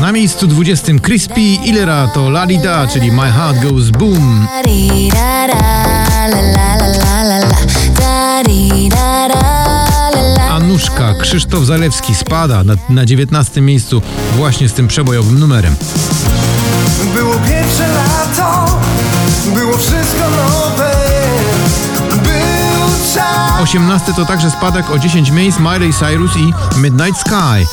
Na miejscu 20 Crispy Ilera to Lalida, czyli My Heart Goes Boom. Anuszka Krzysztof Zalewski spada na, na 19 miejscu właśnie z tym przebojowym numerem. Było pierwsze lato, było wszystko nowe. 18 to także spadek o 10 miejsc Miley Cyrus i Midnight Sky.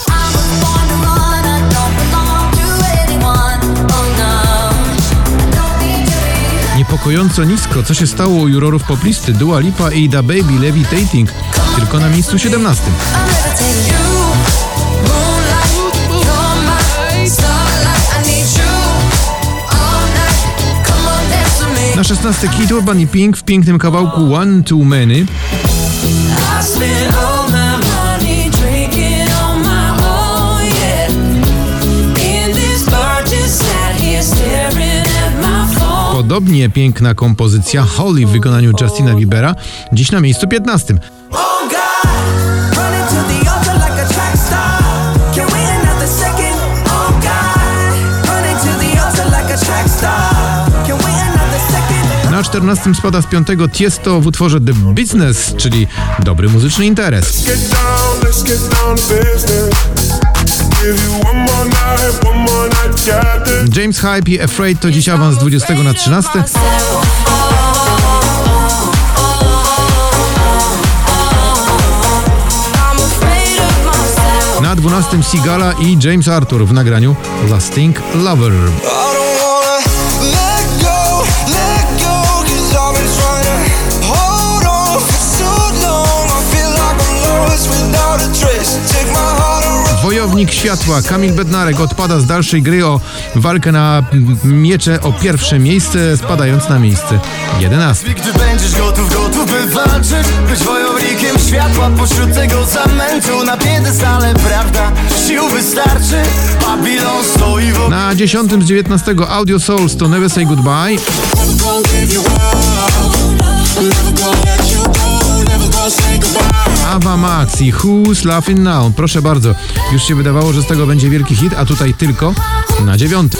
Niepokojąco nisko, co się stało u jurorów poplisty Dua Lipa i Da Baby Levitating, tylko na miejscu 17. Na 16 Kid Urban i Pink w pięknym kawałku One Too Many. Podobnie piękna kompozycja Holly w wykonaniu Justina Biebera, dziś na miejscu 15. 14 spada z 5 Tiesto w utworze The Business, czyli dobry muzyczny interes. James Hype i Afraid to dziś awans z 20 na 13. Na 12 Sigala i James Arthur w nagraniu Lasting Lover. Światła Kamil Bednarek odpada z dalszej gry o walkę na miecze o pierwsze miejsce, spadając na miejsce 11. Gdy będziesz gotów, gotów by walczyć Być wojownikiem światła pośród tego zamętu Na piedestale prawda, sił wystarczy Babilon stoi w Na 10 z 19 Audio Souls to Never Say Goodbye. Ava Max i Who's Laughing Now. Proszę bardzo, już się wydawało, że z tego będzie wielki hit, a tutaj tylko na dziewiątym.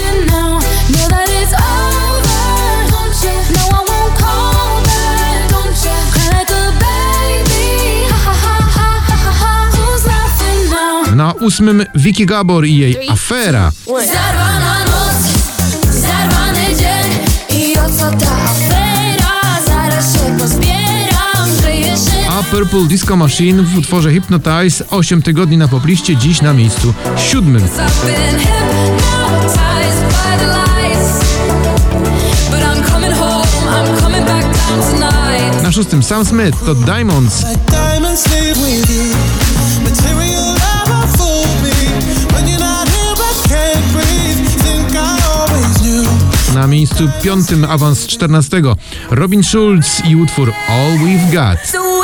Na ósmym Vicky Gabor i jej afera. Purple Disco Machine w utworze Hypnotize 8 tygodni na popliście, dziś na miejscu siódmym. Na szóstym Sam Smith to Diamonds. Na miejscu piątym awans 14 Robin Schulz i utwór All We've Got.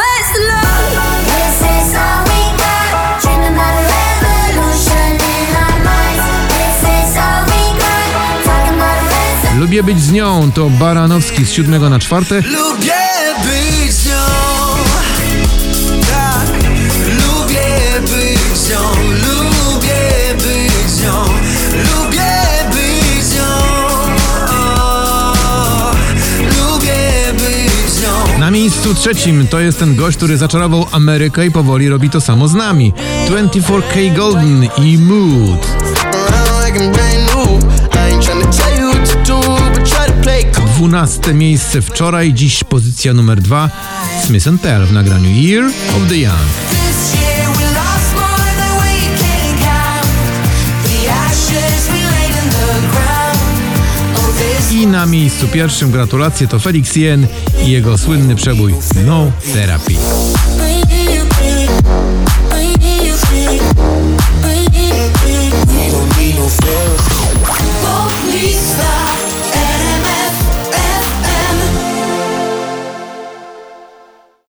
Lubię być z nią to Baranowski z 7 na 4 Lubię miejscu trzecim to jest ten gość, który zaczarował Amerykę i powoli robi to samo z nami. 24K Golden i Mood. 12 miejsce wczoraj, dziś pozycja numer 2 Smith Tell w nagraniu Year of the Young. I na miejscu pierwszym gratulacje to Felix Jen i jego słynny przebój No Therapy.